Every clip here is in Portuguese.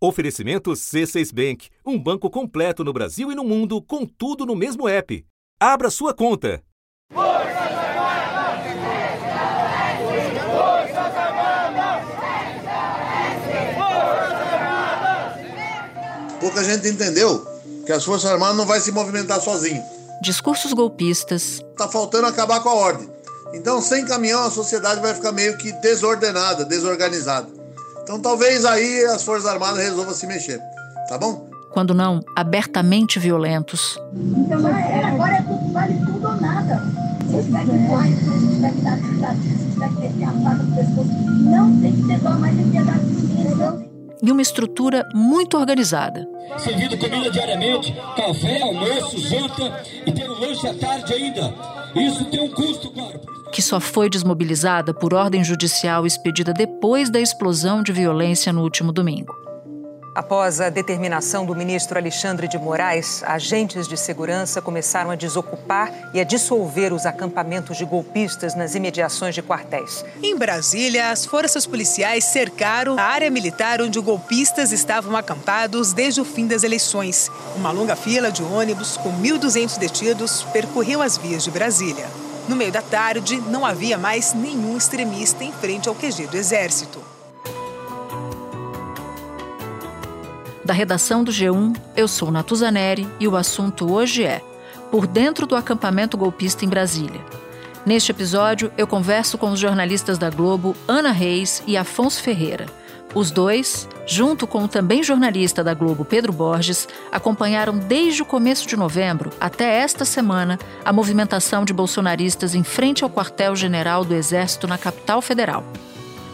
Oferecimento C6 Bank, um banco completo no Brasil e no mundo, com tudo no mesmo app. Abra sua conta. Pouca gente entendeu que as Forças Armadas não vai se movimentar sozinho. Discursos golpistas. Tá faltando acabar com a ordem. Então, sem caminhão, a sociedade vai ficar meio que desordenada, desorganizada. Então, talvez aí as Forças Armadas resolvam se mexer. Tá bom? Quando não, abertamente violentos. Então, agora é tudo, vale tudo ou nada. Se tiver que morrer, se tiver que dar se tiver que ter a faca no pescoço, não tem que ter dó mais de piedade não e uma estrutura muito organizada. Servido comida diariamente, café, almoço, janta e ter um lanche à tarde ainda. Isso tem um custo, claro. Que só foi desmobilizada por ordem judicial expedida depois da explosão de violência no último domingo. Após a determinação do ministro Alexandre de Moraes, agentes de segurança começaram a desocupar e a dissolver os acampamentos de golpistas nas imediações de quartéis. Em Brasília, as forças policiais cercaram a área militar onde golpistas estavam acampados desde o fim das eleições. Uma longa fila de ônibus com 1.200 detidos percorreu as vias de Brasília. No meio da tarde, não havia mais nenhum extremista em frente ao QG do Exército. Da redação do G1, eu sou Natuzaneri e o assunto hoje é Por dentro do acampamento golpista em Brasília. Neste episódio, eu converso com os jornalistas da Globo Ana Reis e Afonso Ferreira. Os dois, junto com o também jornalista da Globo Pedro Borges, acompanharam desde o começo de novembro até esta semana a movimentação de bolsonaristas em frente ao quartel-general do Exército na capital federal.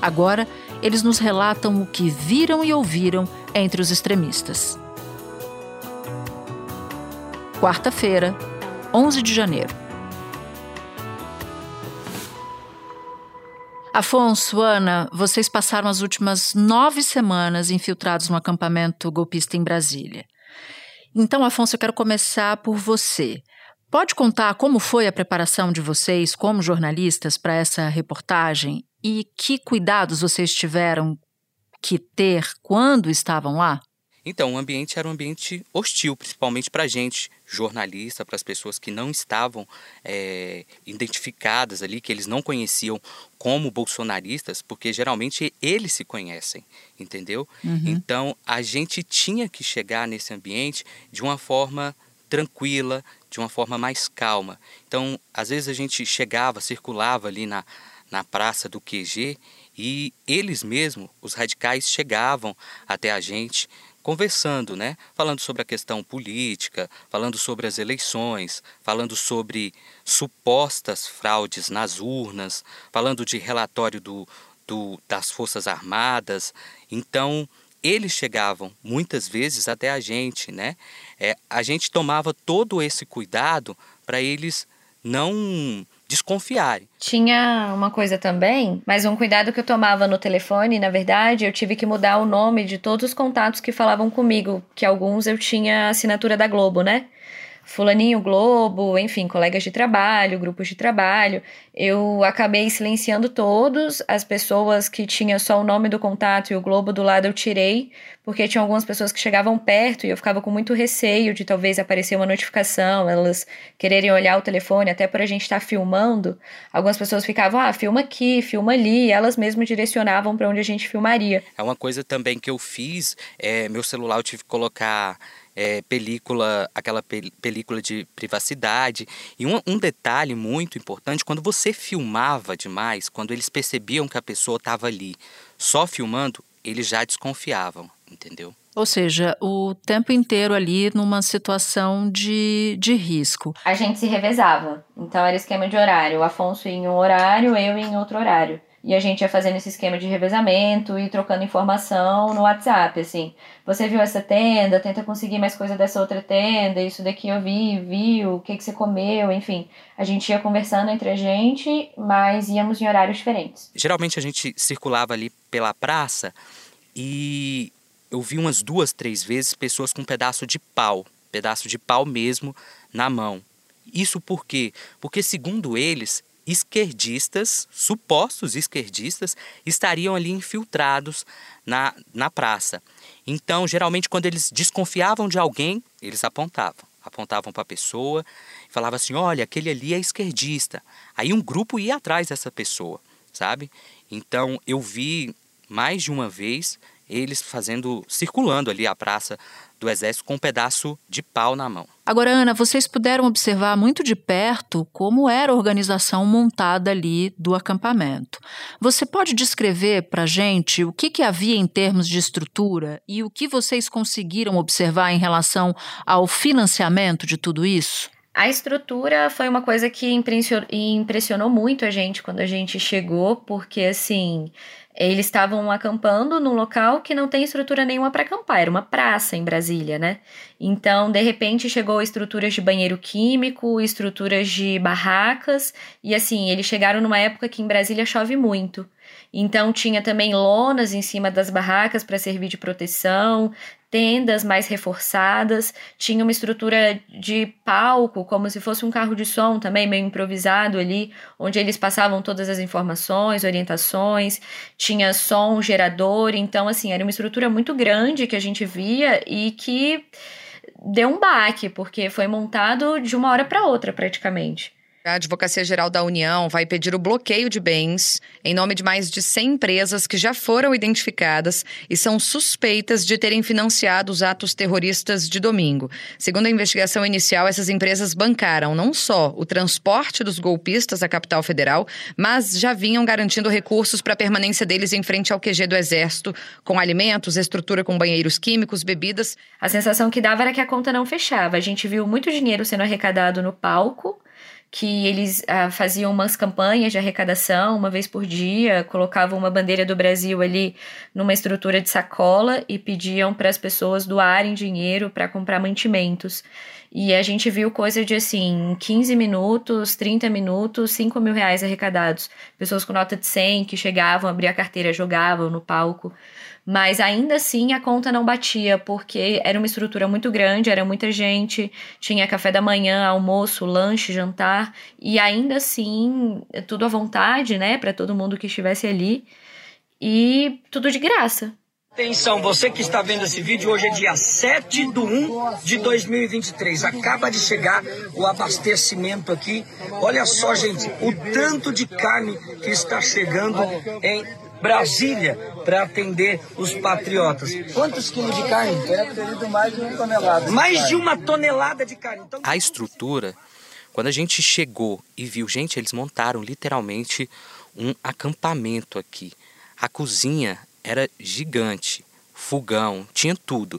Agora, eles nos relatam o que viram e ouviram entre os extremistas. Quarta-feira, 11 de janeiro. Afonso, Ana, vocês passaram as últimas nove semanas infiltrados no acampamento golpista em Brasília. Então, Afonso, eu quero começar por você. Pode contar como foi a preparação de vocês como jornalistas para essa reportagem e que cuidados vocês tiveram que ter quando estavam lá? Então, o ambiente era um ambiente hostil, principalmente para a gente, jornalista, para as pessoas que não estavam é, identificadas ali, que eles não conheciam como bolsonaristas, porque geralmente eles se conhecem, entendeu? Uhum. Então, a gente tinha que chegar nesse ambiente de uma forma tranquila, de uma forma mais calma. Então, às vezes a gente chegava, circulava ali na, na praça do QG e eles mesmos, os radicais, chegavam até a gente conversando, né? Falando sobre a questão política, falando sobre as eleições, falando sobre supostas fraudes nas urnas, falando de relatório do, do, das Forças Armadas. Então, eles chegavam muitas vezes até a gente, né? É, a gente tomava todo esse cuidado para eles não desconfiarem. Tinha uma coisa também, mas um cuidado que eu tomava no telefone, na verdade, eu tive que mudar o nome de todos os contatos que falavam comigo, que alguns eu tinha assinatura da Globo, né? Fulaninho Globo, enfim, colegas de trabalho, grupos de trabalho. Eu acabei silenciando todos, as pessoas que tinham só o nome do contato e o Globo do lado eu tirei, porque tinha algumas pessoas que chegavam perto e eu ficava com muito receio de talvez aparecer uma notificação, elas quererem olhar o telefone, até por a gente estar tá filmando. Algumas pessoas ficavam, ah, filma aqui, filma ali, e elas mesmas direcionavam para onde a gente filmaria. É uma coisa também que eu fiz, é, meu celular eu tive que colocar é, película, aquela pel película de privacidade. E um, um, detalhe muito importante, quando você filmava demais, quando eles percebiam que a pessoa estava ali só filmando, eles já desconfiavam, entendeu? Ou seja, o tempo inteiro ali numa situação de, de risco. A gente se revezava. Então era esquema de horário. O Afonso em um horário, eu em outro horário. E a gente ia fazendo esse esquema de revezamento e trocando informação no WhatsApp, assim. Você viu essa tenda, tenta conseguir mais coisa dessa outra tenda, isso daqui eu vi, viu, o que, que você comeu, enfim. A gente ia conversando entre a gente, mas íamos em horários diferentes. Geralmente a gente circulava ali pela praça e eu vi umas duas, três vezes pessoas com um pedaço de pau, pedaço de pau mesmo, na mão. Isso por quê? Porque, segundo eles, esquerdistas, supostos esquerdistas, estariam ali infiltrados na, na praça. Então, geralmente, quando eles desconfiavam de alguém, eles apontavam. Apontavam para a pessoa falavam assim: olha, aquele ali é esquerdista. Aí um grupo ia atrás dessa pessoa, sabe? Então, eu vi mais de uma vez eles fazendo, circulando ali a praça do exército com um pedaço de pau na mão. Agora, Ana, vocês puderam observar muito de perto como era a organização montada ali do acampamento. Você pode descrever para a gente o que, que havia em termos de estrutura e o que vocês conseguiram observar em relação ao financiamento de tudo isso? A estrutura foi uma coisa que impressionou muito a gente quando a gente chegou, porque assim, eles estavam acampando num local que não tem estrutura nenhuma para acampar, era uma praça em Brasília, né? Então, de repente, chegou estruturas de banheiro químico, estruturas de barracas, e assim, eles chegaram numa época que em Brasília chove muito. Então, tinha também lonas em cima das barracas para servir de proteção, tendas mais reforçadas, tinha uma estrutura de palco, como se fosse um carro de som também, meio improvisado ali, onde eles passavam todas as informações, orientações, tinha som, gerador, então assim, era uma estrutura muito grande que a gente via e que deu um baque, porque foi montado de uma hora para outra praticamente. A Advocacia Geral da União vai pedir o bloqueio de bens em nome de mais de 100 empresas que já foram identificadas e são suspeitas de terem financiado os atos terroristas de domingo. Segundo a investigação inicial, essas empresas bancaram não só o transporte dos golpistas à capital federal, mas já vinham garantindo recursos para a permanência deles em frente ao QG do Exército, com alimentos, estrutura com banheiros químicos, bebidas. A sensação que dava era que a conta não fechava. A gente viu muito dinheiro sendo arrecadado no palco que eles ah, faziam umas campanhas de arrecadação uma vez por dia, colocavam uma bandeira do Brasil ali numa estrutura de sacola e pediam para as pessoas doarem dinheiro para comprar mantimentos. E a gente viu coisa de assim, 15 minutos, 30 minutos, 5 mil reais arrecadados. Pessoas com nota de 100 que chegavam, abriam a carteira, jogavam no palco. Mas ainda assim a conta não batia, porque era uma estrutura muito grande, era muita gente, tinha café da manhã, almoço, lanche, jantar, e ainda assim tudo à vontade, né, para todo mundo que estivesse ali, e tudo de graça. Atenção, você que está vendo esse vídeo, hoje é dia 7 de 1 de 2023. Acaba de chegar o abastecimento aqui. Olha só, gente, o tanto de carne que está chegando em Brasília para atender os patriotas. Quantos quilos de carne? É mais de uma tonelada. Mais de uma tonelada de carne. Então... A estrutura, quando a gente chegou e viu, gente, eles montaram literalmente um acampamento aqui. A cozinha era gigante, fogão, tinha tudo.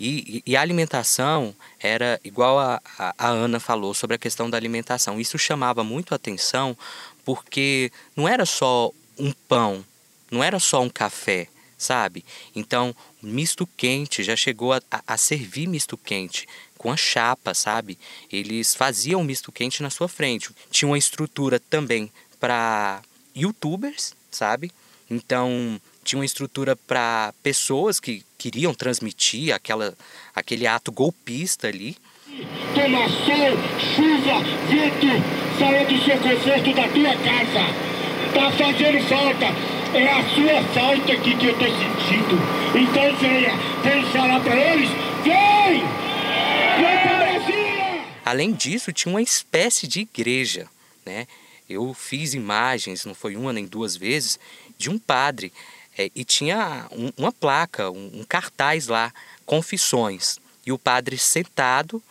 E, e, a alimentação era igual a, a, a Ana falou sobre a questão da alimentação. Isso chamava muito a atenção porque não era só um pão, não era só um café, sabe? Então, misto quente já chegou a, a, servir misto quente com a chapa, sabe? Eles faziam misto quente na sua frente. Tinha uma estrutura também para youtubers, sabe? Então, tinha uma estrutura para pessoas que queriam transmitir aquela, aquele ato golpista ali. Toma sol, chuva, vento, saia do seu conforto da tua casa. Tá fazendo falta. É a sua falta aqui que eu estou sentindo. Então venha, vem falar para eles, vem! Vem para Brasília! Além disso, tinha uma espécie de igreja, né? Eu fiz imagens, não foi uma nem duas vezes, de um padre é, e tinha um, uma placa, um, um cartaz lá, confissões. E o padre sentado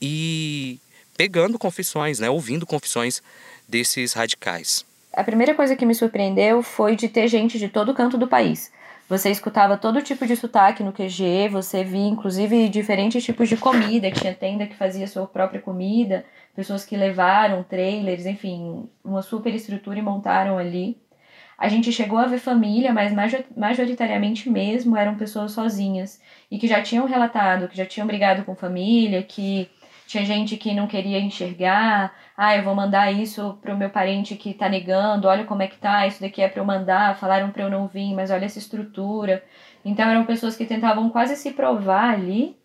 e pegando confissões, né? Ouvindo confissões desses radicais a primeira coisa que me surpreendeu foi de ter gente de todo canto do país. Você escutava todo tipo de sotaque no QG, você via inclusive diferentes tipos de comida, tinha tenda que fazia sua própria comida, pessoas que levaram trailers, enfim, uma super estrutura e montaram ali. A gente chegou a ver família, mas majoritariamente mesmo eram pessoas sozinhas e que já tinham relatado, que já tinham brigado com família, que tinha gente que não queria enxergar, ah, eu vou mandar isso pro meu parente que tá negando, olha como é que tá, isso daqui é para eu mandar, falaram para eu não vir, mas olha essa estrutura. Então eram pessoas que tentavam quase se provar ali,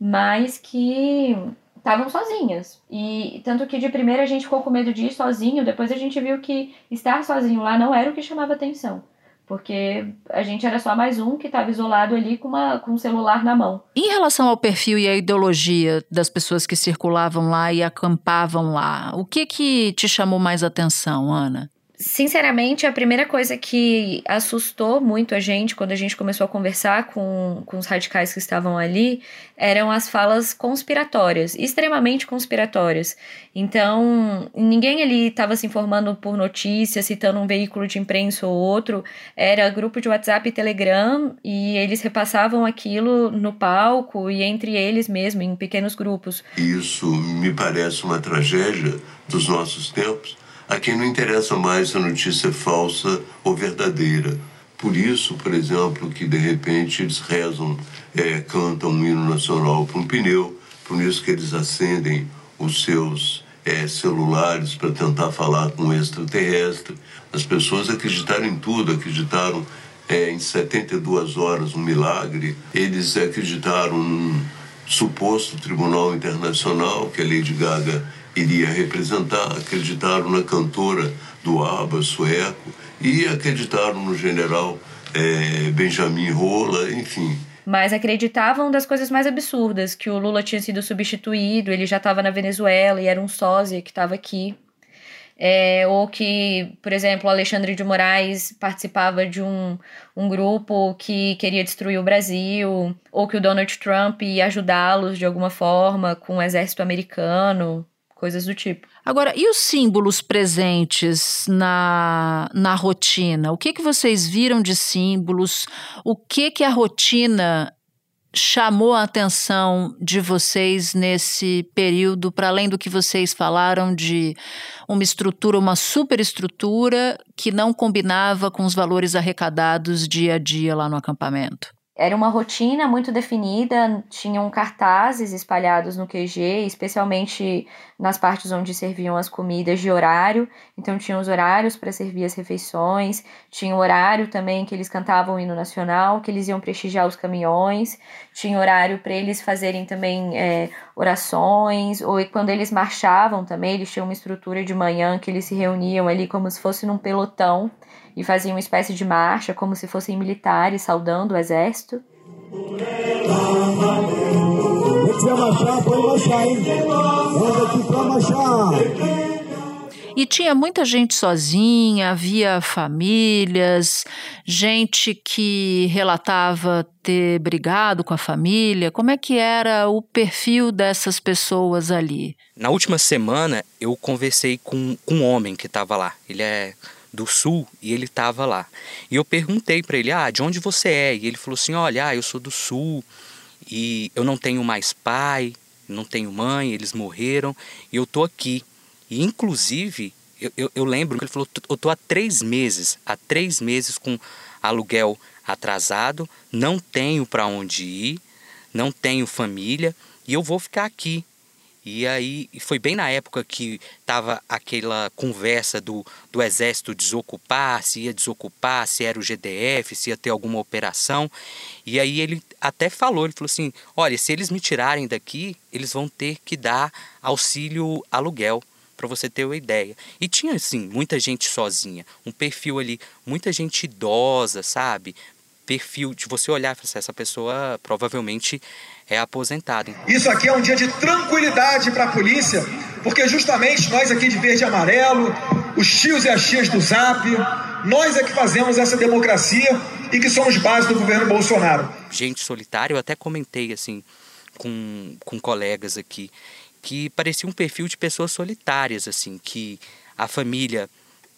mas que estavam sozinhas. E tanto que de primeira a gente ficou com medo de ir sozinho, depois a gente viu que estar sozinho lá não era o que chamava atenção. Porque a gente era só mais um que estava isolado ali com, uma, com um celular na mão. Em relação ao perfil e à ideologia das pessoas que circulavam lá e acampavam lá, o que que te chamou mais atenção, Ana? Sinceramente, a primeira coisa que assustou muito a gente quando a gente começou a conversar com, com os radicais que estavam ali eram as falas conspiratórias, extremamente conspiratórias. Então, ninguém ali estava se informando por notícia, citando um veículo de imprensa ou outro, era grupo de WhatsApp e Telegram e eles repassavam aquilo no palco e entre eles mesmo, em pequenos grupos. Isso me parece uma tragédia dos nossos tempos a quem não interessa mais se a notícia é falsa ou verdadeira. Por isso, por exemplo, que de repente eles rezam, é, cantam um hino nacional para um pneu, por isso que eles acendem os seus é, celulares para tentar falar com o extraterrestre. As pessoas acreditaram em tudo, acreditaram é, em 72 horas um milagre, eles acreditaram num suposto tribunal internacional que a Lady Gaga iria representar, acreditaram na cantora do ABBA sueco e acreditaram no general é, Benjamin Rola, enfim. Mas acreditavam das coisas mais absurdas, que o Lula tinha sido substituído, ele já estava na Venezuela e era um sósia que estava aqui. É, ou que, por exemplo, Alexandre de Moraes participava de um, um grupo que queria destruir o Brasil, ou que o Donald Trump ia ajudá-los de alguma forma com o exército americano coisas do tipo. Agora, e os símbolos presentes na, na rotina? O que, que vocês viram de símbolos? O que, que a rotina chamou a atenção de vocês nesse período, para além do que vocês falaram de uma estrutura, uma superestrutura que não combinava com os valores arrecadados dia a dia lá no acampamento? Era uma rotina muito definida, tinham cartazes espalhados no QG, especialmente nas partes onde serviam as comidas de horário. Então, tinham os horários para servir as refeições, tinha o horário também que eles cantavam o hino nacional, que eles iam prestigiar os caminhões, tinha horário para eles fazerem também é, orações, ou quando eles marchavam também, eles tinham uma estrutura de manhã que eles se reuniam ali como se fosse num pelotão e faziam uma espécie de marcha, como se fossem militares saudando o exército. E tinha muita gente sozinha, havia famílias, gente que relatava ter brigado com a família. Como é que era o perfil dessas pessoas ali? Na última semana, eu conversei com, com um homem que estava lá. Ele é do sul e ele estava lá. E eu perguntei para ele: "Ah, de onde você é?" E ele falou assim: "Olha, ah, eu sou do sul e eu não tenho mais pai, não tenho mãe, eles morreram e eu tô aqui." E inclusive eu, eu, eu lembro que ele falou: "Eu tô há três meses, há três meses com aluguel atrasado, não tenho para onde ir, não tenho família e eu vou ficar aqui." E aí foi bem na época que tava aquela conversa do, do exército desocupar, se ia desocupar, se era o GDF, se ia ter alguma operação. E aí ele até falou, ele falou assim: "Olha, se eles me tirarem daqui, eles vão ter que dar auxílio aluguel." para você ter uma ideia. E tinha assim muita gente sozinha, um perfil ali, muita gente idosa, sabe? Perfil de você olhar e falar assim, essa pessoa provavelmente é aposentado. Isso aqui é um dia de tranquilidade para a polícia, porque justamente nós aqui de verde e amarelo, os tios e as tias do Zap, nós é que fazemos essa democracia e que somos base do governo Bolsonaro. Gente solitária, eu até comentei assim com, com colegas aqui, que parecia um perfil de pessoas solitárias, assim, que a família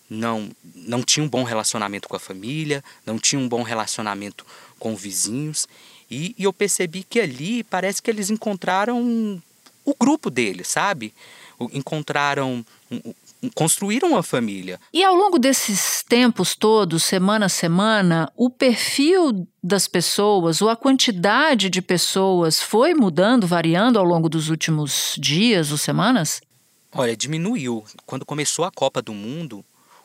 não, não tinha um bom relacionamento com a família, não tinha um bom relacionamento com vizinhos e, e eu percebi que ali parece que eles encontraram o grupo deles, sabe? Encontraram construíram uma família. E ao longo desses tempos todos, semana a semana, o perfil das pessoas, ou a quantidade de pessoas foi mudando, variando ao longo dos últimos dias ou semanas? Olha, diminuiu. Quando começou a Copa do Mundo,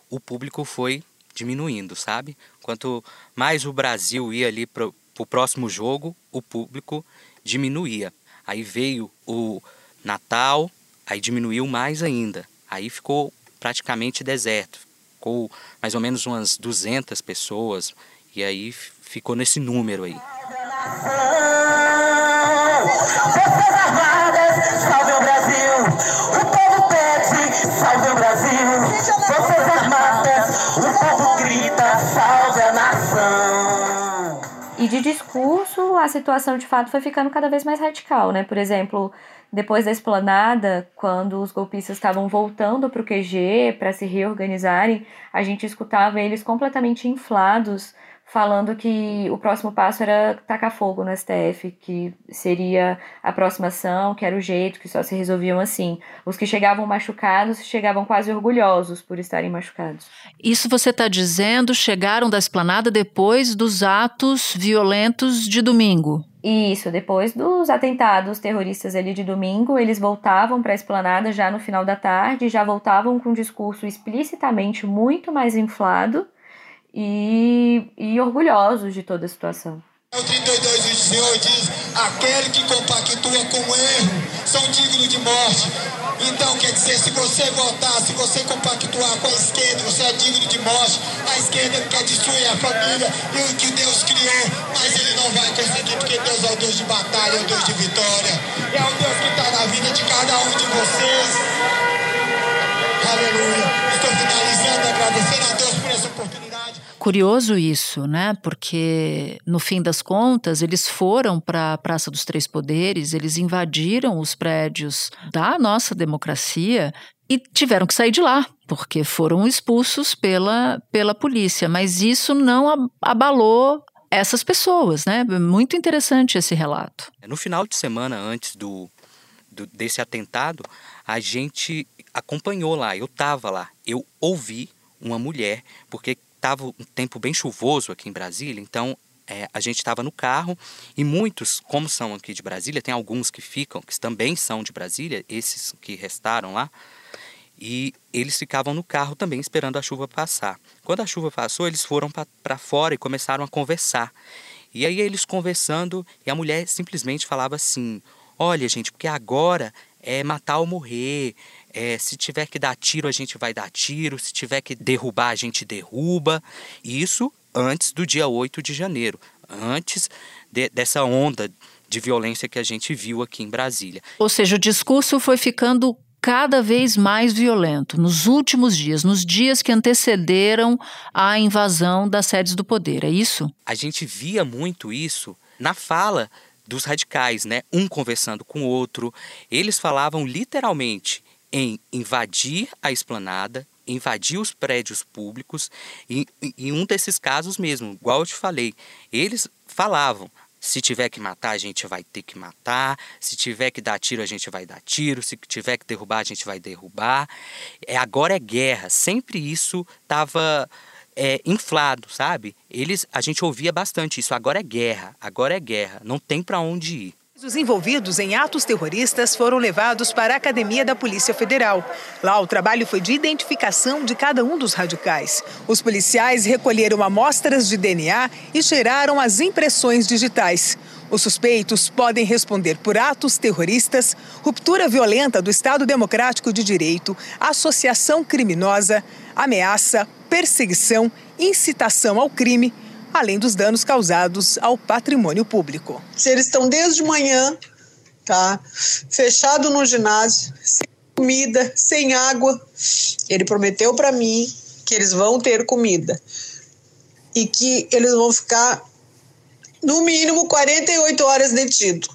o público foi diminuindo, sabe? Quanto mais o Brasil ia ali para o próximo jogo, o público diminuía. Aí veio o Natal, aí diminuiu mais ainda. Aí ficou praticamente deserto. Ficou mais ou menos umas 200 pessoas e aí ficou nesse número aí. Salve o Brasil. De discurso, a situação de fato foi ficando cada vez mais radical, né? Por exemplo, depois da esplanada, quando os golpistas estavam voltando para o QG para se reorganizarem, a gente escutava eles completamente inflados falando que o próximo passo era tacar fogo no STF, que seria a próxima ação, que era o jeito, que só se resolviam assim. Os que chegavam machucados chegavam quase orgulhosos por estarem machucados. Isso você está dizendo chegaram da esplanada depois dos atos violentos de domingo? Isso, depois dos atentados terroristas ali de domingo, eles voltavam para a esplanada já no final da tarde, já voltavam com um discurso explicitamente muito mais inflado e, e orgulhosos de toda a situação. O 32 o Senhor diz: aquele que compactua com o erro são dignos de morte. Então, quer dizer, se você votar, se você compactuar com a esquerda, você é digno de morte. A esquerda quer destruir a família e o que Deus criou, mas ele não vai conseguir, porque Deus é o Deus de batalha, é o Deus de vitória. É o Deus que está na vida de cada um de vocês. Aleluia. Estou finalizando agradecendo a Deus. Curioso isso, né? Porque no fim das contas, eles foram para a Praça dos Três Poderes, eles invadiram os prédios da nossa democracia e tiveram que sair de lá, porque foram expulsos pela, pela polícia. Mas isso não abalou essas pessoas, né? Muito interessante esse relato. No final de semana antes do, do desse atentado, a gente acompanhou lá, eu estava lá, eu ouvi uma mulher, porque estava um tempo bem chuvoso aqui em Brasília, então é, a gente estava no carro e muitos, como são aqui de Brasília, tem alguns que ficam, que também são de Brasília, esses que restaram lá, e eles ficavam no carro também esperando a chuva passar. Quando a chuva passou, eles foram para fora e começaram a conversar. E aí eles conversando, e a mulher simplesmente falava assim: Olha, gente, porque agora é matar ou morrer. É, se tiver que dar tiro, a gente vai dar tiro. Se tiver que derrubar, a gente derruba. Isso antes do dia 8 de janeiro, antes de, dessa onda de violência que a gente viu aqui em Brasília. Ou seja, o discurso foi ficando cada vez mais violento nos últimos dias, nos dias que antecederam a invasão das sedes do poder, é isso? A gente via muito isso na fala dos radicais, né? Um conversando com o outro. Eles falavam literalmente em invadir a esplanada, invadir os prédios públicos, e em um desses casos mesmo, igual eu te falei, eles falavam: se tiver que matar, a gente vai ter que matar. Se tiver que dar tiro, a gente vai dar tiro. Se tiver que derrubar, a gente vai derrubar. É, agora é guerra. Sempre isso estava é, inflado, sabe? Eles, a gente ouvia bastante isso. Agora é guerra. Agora é guerra. Não tem para onde ir. Os envolvidos em atos terroristas foram levados para a Academia da Polícia Federal. Lá, o trabalho foi de identificação de cada um dos radicais. Os policiais recolheram amostras de DNA e geraram as impressões digitais. Os suspeitos podem responder por atos terroristas, ruptura violenta do Estado Democrático de Direito, associação criminosa, ameaça, perseguição, incitação ao crime além dos danos causados ao patrimônio público. Se eles estão desde manhã, tá, fechado no ginásio, sem comida, sem água, ele prometeu para mim que eles vão ter comida e que eles vão ficar no mínimo 48 horas detidos.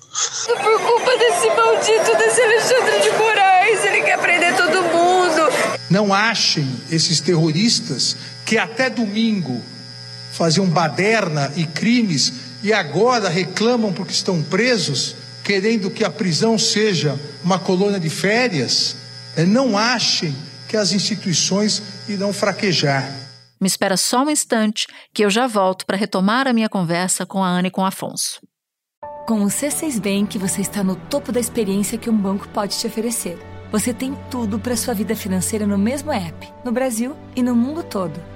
Por culpa desse maldito desse Alexandre de Moraes, ele quer prender todo mundo. Não achem esses terroristas que até domingo faziam baderna e crimes e agora reclamam porque estão presos, querendo que a prisão seja uma colônia de férias, é, não achem que as instituições irão fraquejar. Me espera só um instante que eu já volto para retomar a minha conversa com a Ana e com o Afonso. Com o C6 Bank, você está no topo da experiência que um banco pode te oferecer. Você tem tudo para sua vida financeira no mesmo app, no Brasil e no mundo todo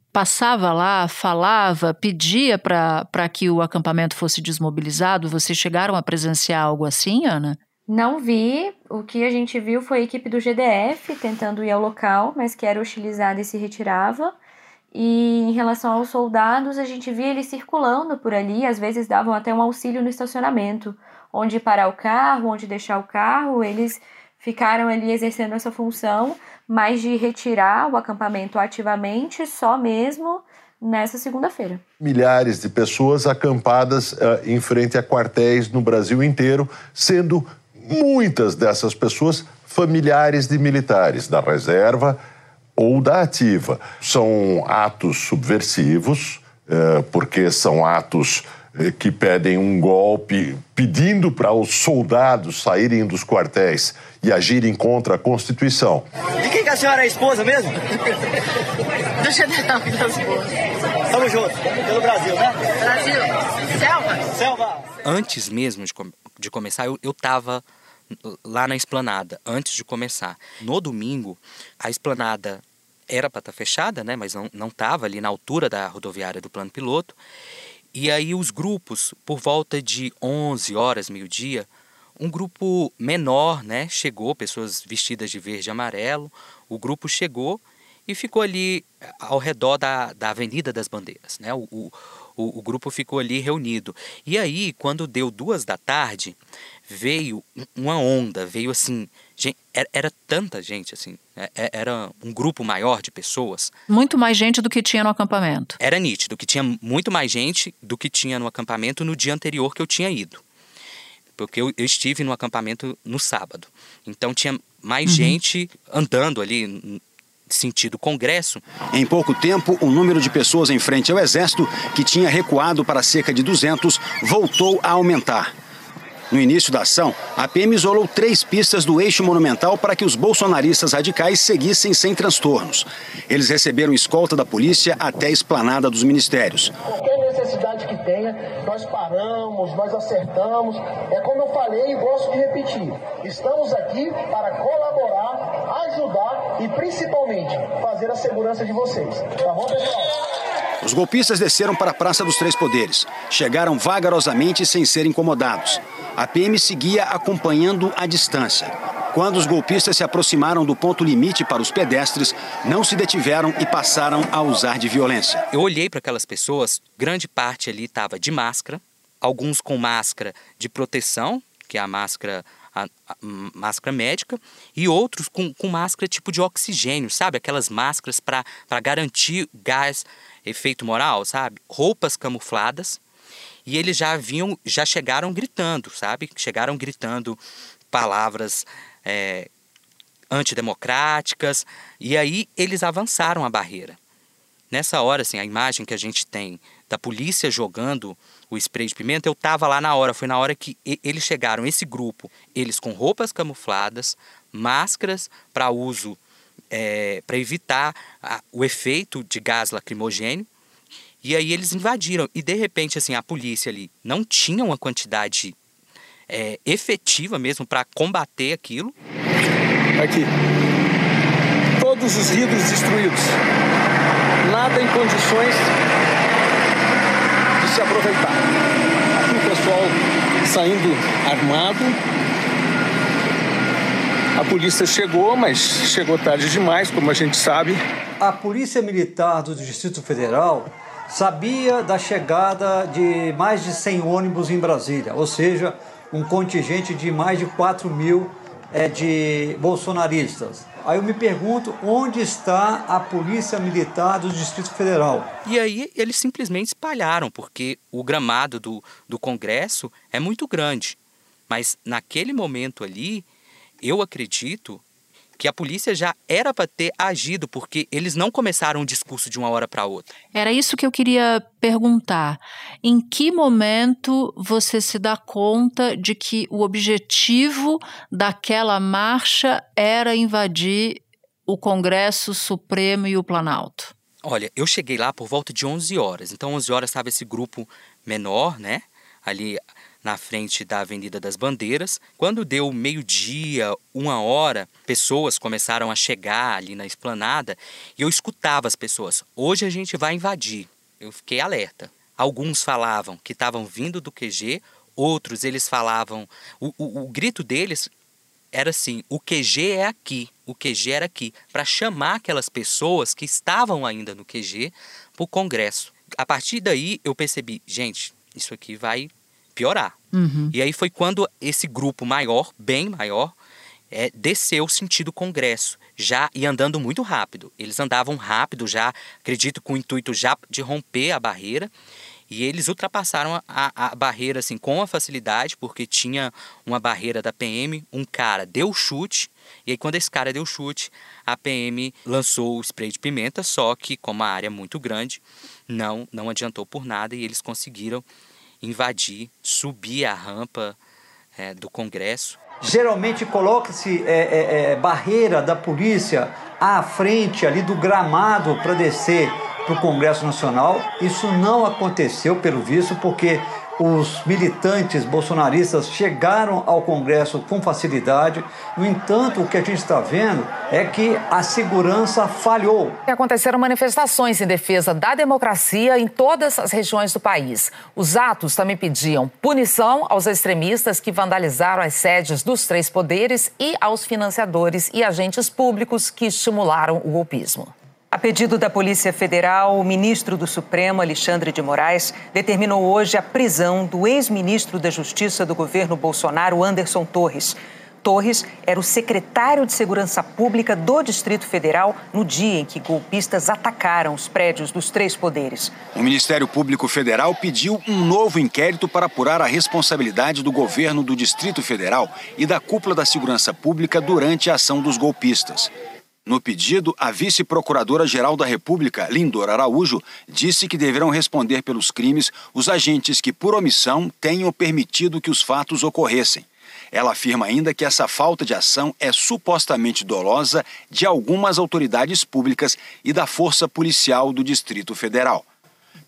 passava lá, falava, pedia para que o acampamento fosse desmobilizado? Vocês chegaram a presenciar algo assim, Ana? Não vi. O que a gente viu foi a equipe do GDF tentando ir ao local, mas que era hostilizada e se retirava. E em relação aos soldados, a gente via eles circulando por ali, às vezes davam até um auxílio no estacionamento, onde parar o carro, onde deixar o carro, eles ficaram ali exercendo essa função, mas de retirar o acampamento ativamente só mesmo nessa segunda-feira. Milhares de pessoas acampadas uh, em frente a quartéis no Brasil inteiro, sendo muitas dessas pessoas familiares de militares da reserva ou da ativa. São atos subversivos, uh, porque são atos que pedem um golpe, pedindo para os soldados saírem dos quartéis e agirem contra a Constituição. De quem que a senhora é esposa mesmo? Do general das esposa. Estamos juntos, pelo Brasil, né? Brasil. Selva. Selva. Antes mesmo de, com de começar, eu, eu tava lá na esplanada, antes de começar. No domingo, a esplanada era para estar tá fechada, né? Mas não, não tava ali na altura da rodoviária do plano piloto. E aí os grupos, por volta de 11 horas, meio-dia, um grupo menor, né, chegou, pessoas vestidas de verde e amarelo. O grupo chegou e ficou ali ao redor da, da Avenida das Bandeiras, né? O, o, o, grupo ficou ali reunido. E aí, quando deu duas da tarde, veio uma onda, veio assim, gente, era, era, tanta gente assim, né? é, era um grupo maior de pessoas. Muito mais gente do que tinha no acampamento. Era nítido que tinha muito mais gente do que tinha no acampamento no dia anterior que eu tinha ido porque eu, eu estive no acampamento no sábado. Então tinha mais uhum. gente andando ali sentido Congresso. Em pouco tempo, o número de pessoas em frente ao Exército, que tinha recuado para cerca de 200, voltou a aumentar. No início da ação, a PM isolou três pistas do eixo monumental para que os bolsonaristas radicais seguissem sem transtornos. Eles receberam escolta da polícia até a esplanada dos ministérios. Qualquer necessidade que tenha, nós paramos, nós acertamos. É como eu falei e gosto de repetir: estamos aqui para colaborar, ajudar e principalmente fazer a segurança de vocês. Tá bom, pessoal? Os golpistas desceram para a Praça dos Três Poderes. Chegaram vagarosamente sem ser incomodados. A PM seguia acompanhando a distância. Quando os golpistas se aproximaram do ponto limite para os pedestres, não se detiveram e passaram a usar de violência. Eu olhei para aquelas pessoas, grande parte ali estava de máscara, alguns com máscara de proteção, que é a máscara a, a, máscara médica, e outros com, com máscara tipo de oxigênio, sabe? Aquelas máscaras para garantir gás, efeito moral, sabe? Roupas camufladas e eles já vinham, já chegaram gritando, sabe? Chegaram gritando palavras é, antidemocráticas, e aí eles avançaram a barreira. Nessa hora, assim, a imagem que a gente tem da polícia jogando o spray de pimenta, eu estava lá na hora, foi na hora que eles chegaram, esse grupo, eles com roupas camufladas, máscaras para uso, é, para evitar a, o efeito de gás lacrimogênio, e aí eles invadiram. E de repente, assim, a polícia ali não tinha uma quantidade é, efetiva mesmo para combater aquilo. Aqui. Todos os vidros destruídos. Nada em condições de se aproveitar. Aqui o pessoal saindo armado. A polícia chegou, mas chegou tarde demais, como a gente sabe. A Polícia Militar do Distrito Federal sabia da chegada de mais de 100 ônibus em Brasília, ou seja, um contingente de mais de 4 mil é, de bolsonaristas. Aí eu me pergunto onde está a Polícia Militar do Distrito Federal. E aí eles simplesmente espalharam, porque o gramado do, do Congresso é muito grande. Mas naquele momento ali, eu acredito que a polícia já era para ter agido, porque eles não começaram o discurso de uma hora para outra. Era isso que eu queria perguntar. Em que momento você se dá conta de que o objetivo daquela marcha era invadir o Congresso Supremo e o Planalto? Olha, eu cheguei lá por volta de 11 horas. Então, 11 horas estava esse grupo menor, né? Ali na frente da Avenida das Bandeiras. Quando deu meio-dia, uma hora, pessoas começaram a chegar ali na esplanada e eu escutava as pessoas: hoje a gente vai invadir. Eu fiquei alerta. Alguns falavam que estavam vindo do QG, outros eles falavam. O, o, o grito deles era assim: o QG é aqui, o QG era aqui, para chamar aquelas pessoas que estavam ainda no QG para o Congresso. A partir daí eu percebi, gente, isso aqui vai piorar. Uhum. E aí foi quando esse grupo maior, bem maior, é, desceu sentido Congresso, já e andando muito rápido. Eles andavam rápido já, acredito com o intuito já de romper a barreira. E eles ultrapassaram a, a, barreira assim com a facilidade, porque tinha uma barreira da PM, um cara deu chute, e aí quando esse cara deu chute, a PM lançou o spray de pimenta, só que como a área é muito grande, não não adiantou por nada e eles conseguiram invadir, subir a rampa é, do Congresso. Geralmente coloca-se é, é, é barreira da polícia à frente ali do gramado para descer para o Congresso Nacional. Isso não aconteceu, pelo visto, porque os militantes bolsonaristas chegaram ao Congresso com facilidade. No entanto, o que a gente está vendo é que a segurança falhou. Aconteceram manifestações em defesa da democracia em todas as regiões do país. Os atos também pediam punição aos extremistas que vandalizaram as sedes dos três poderes e aos financiadores e agentes públicos que estimularam o golpismo. Pedido da Polícia Federal, o ministro do Supremo, Alexandre de Moraes, determinou hoje a prisão do ex-ministro da Justiça do governo Bolsonaro, Anderson Torres. Torres era o secretário de Segurança Pública do Distrito Federal no dia em que golpistas atacaram os prédios dos três poderes. O Ministério Público Federal pediu um novo inquérito para apurar a responsabilidade do governo do Distrito Federal e da cúpula da segurança pública durante a ação dos golpistas. No pedido, a vice-procuradora-geral da República, Lindor Araújo, disse que deverão responder pelos crimes os agentes que, por omissão, tenham permitido que os fatos ocorressem. Ela afirma ainda que essa falta de ação é supostamente dolosa de algumas autoridades públicas e da Força Policial do Distrito Federal.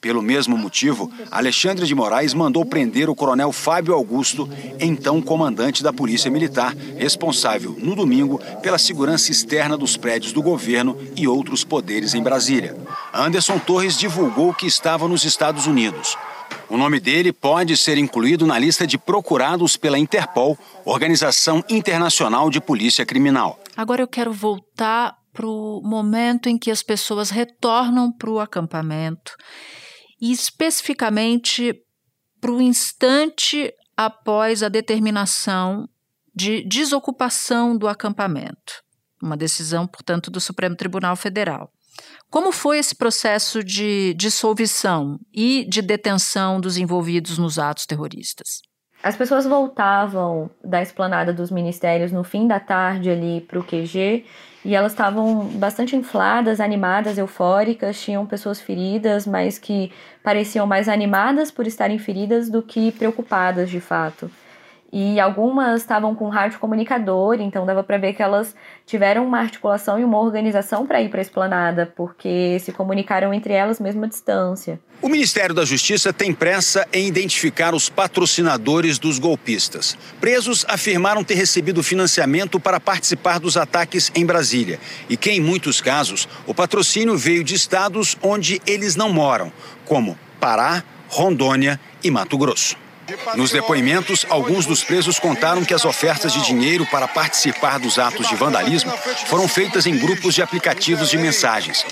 Pelo mesmo motivo, Alexandre de Moraes mandou prender o coronel Fábio Augusto, então comandante da Polícia Militar, responsável, no domingo, pela segurança externa dos prédios do governo e outros poderes em Brasília. Anderson Torres divulgou que estava nos Estados Unidos. O nome dele pode ser incluído na lista de procurados pela Interpol, Organização Internacional de Polícia Criminal. Agora eu quero voltar para o momento em que as pessoas retornam para o acampamento e especificamente para o instante após a determinação de desocupação do acampamento, uma decisão, portanto, do Supremo Tribunal Federal. Como foi esse processo de dissolução e de detenção dos envolvidos nos atos terroristas? As pessoas voltavam da esplanada dos ministérios no fim da tarde ali para o QG e elas estavam bastante infladas, animadas, eufóricas, tinham pessoas feridas, mas que pareciam mais animadas por estarem feridas do que preocupadas de fato. E algumas estavam com rádio comunicador, então dava para ver que elas tiveram uma articulação e uma organização para ir para a esplanada, porque se comunicaram entre elas mesmo à distância. O Ministério da Justiça tem pressa em identificar os patrocinadores dos golpistas. Presos afirmaram ter recebido financiamento para participar dos ataques em Brasília e que, em muitos casos, o patrocínio veio de estados onde eles não moram, como Pará, Rondônia e Mato Grosso. Nos depoimentos, alguns dos presos contaram que as ofertas de dinheiro para participar dos atos de vandalismo foram feitas em grupos de aplicativos de mensagens.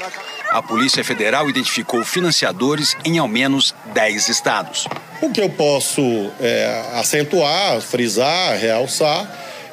A Polícia Federal identificou financiadores em ao menos 10 estados. O que eu posso é, acentuar, frisar, realçar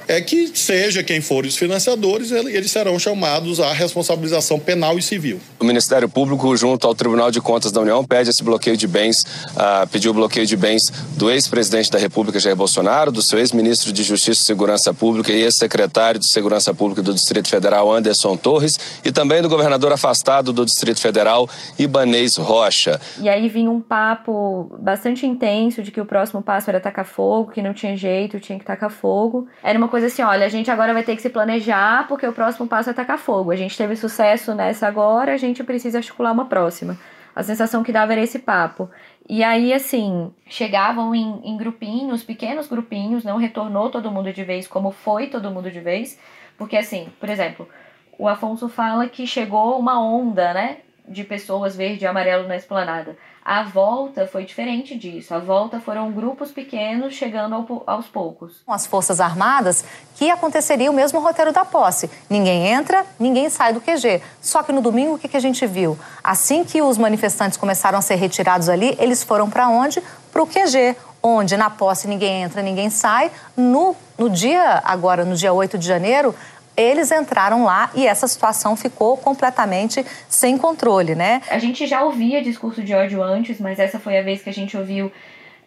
é que seja quem for os financiadores, eles serão chamados à responsabilização penal e civil. O Ministério Público, junto ao Tribunal de Contas da União, pede esse bloqueio de bens, uh, pediu o bloqueio de bens do ex-presidente da República, Jair Bolsonaro, do seu ex-ministro de Justiça e Segurança Pública e ex-secretário de Segurança Pública do Distrito Federal, Anderson Torres, e também do governador afastado do Distrito Federal, Ibanês Rocha. E aí vinha um papo bastante intenso de que o próximo passo era tacar fogo, que não tinha jeito, tinha que tacar fogo. Era uma coisa assim, olha, a gente agora vai ter que se planejar porque o próximo passo é tacar fogo. A gente teve sucesso nessa agora, a gente precisa articular uma próxima. A sensação que dava era esse papo. E aí, assim, chegavam em, em grupinhos, pequenos grupinhos, não retornou todo mundo de vez como foi todo mundo de vez. Porque, assim, por exemplo, o Afonso fala que chegou uma onda, né? De pessoas verde e amarelo na esplanada. A volta foi diferente disso. A volta foram grupos pequenos chegando ao, aos poucos. Com as Forças Armadas, que aconteceria o mesmo roteiro da posse. Ninguém entra, ninguém sai do QG. Só que no domingo, o que, que a gente viu? Assim que os manifestantes começaram a ser retirados ali, eles foram para onde? Para o QG, onde na posse ninguém entra, ninguém sai. No, no dia, agora, no dia 8 de janeiro, eles entraram lá e essa situação ficou completamente sem controle, né? A gente já ouvia discurso de ódio antes, mas essa foi a vez que a gente ouviu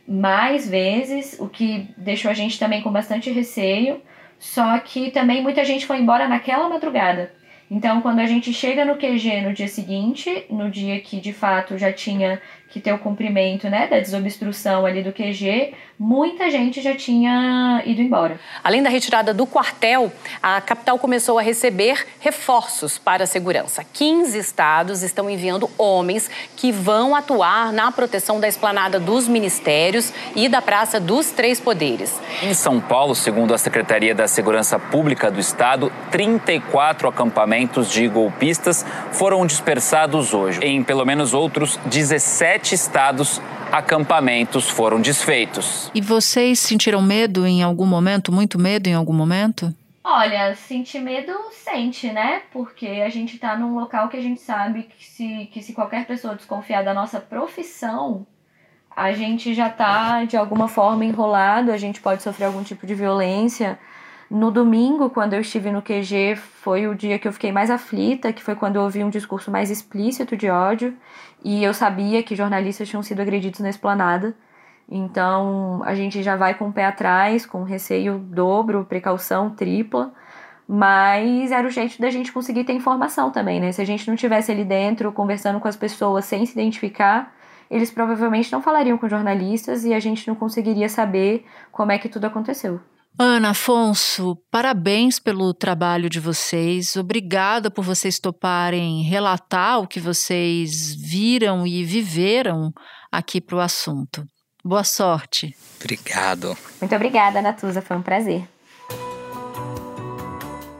mais vezes, o que deixou a gente também com bastante receio. Só que também muita gente foi embora naquela madrugada. Então, quando a gente chega no QG no dia seguinte, no dia que de fato já tinha que ter o cumprimento né, da desobstrução ali do QG, muita gente já tinha ido embora. Além da retirada do quartel, a capital começou a receber reforços para a segurança. 15 estados estão enviando homens que vão atuar na proteção da esplanada dos ministérios e da Praça dos Três Poderes. Em São Paulo, segundo a Secretaria da Segurança Pública do Estado, 34 acampamentos de golpistas foram dispersados hoje. Em pelo menos outros 17 sete estados, acampamentos foram desfeitos. E vocês sentiram medo em algum momento? Muito medo em algum momento? Olha, sentir medo sente, né? Porque a gente tá num local que a gente sabe que se, que se qualquer pessoa desconfiar da nossa profissão, a gente já tá de alguma forma enrolado, a gente pode sofrer algum tipo de violência. No domingo, quando eu estive no QG, foi o dia que eu fiquei mais aflita, que foi quando eu ouvi um discurso mais explícito de ódio, e eu sabia que jornalistas tinham sido agredidos na esplanada. Então, a gente já vai com o pé atrás, com receio dobro, precaução tripla, mas era o jeito da gente conseguir ter informação também, né? Se a gente não tivesse ali dentro conversando com as pessoas sem se identificar, eles provavelmente não falariam com jornalistas e a gente não conseguiria saber como é que tudo aconteceu. Ana Afonso, parabéns pelo trabalho de vocês. Obrigada por vocês toparem relatar o que vocês viram e viveram aqui para o assunto. Boa sorte. Obrigado. Muito obrigada, Natuza. Foi um prazer.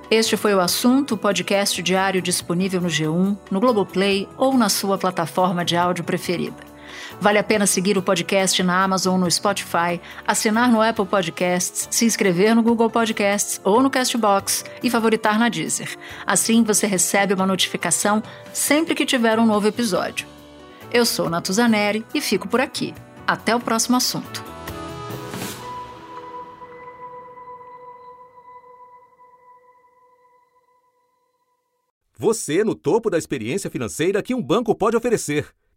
Este foi o assunto, podcast diário disponível no G1, no Globoplay ou na sua plataforma de áudio preferida. Vale a pena seguir o podcast na Amazon, no Spotify, assinar no Apple Podcasts, se inscrever no Google Podcasts ou no Castbox e favoritar na Deezer. Assim você recebe uma notificação sempre que tiver um novo episódio. Eu sou Natuzaneri e fico por aqui. Até o próximo assunto. Você no topo da experiência financeira que um banco pode oferecer.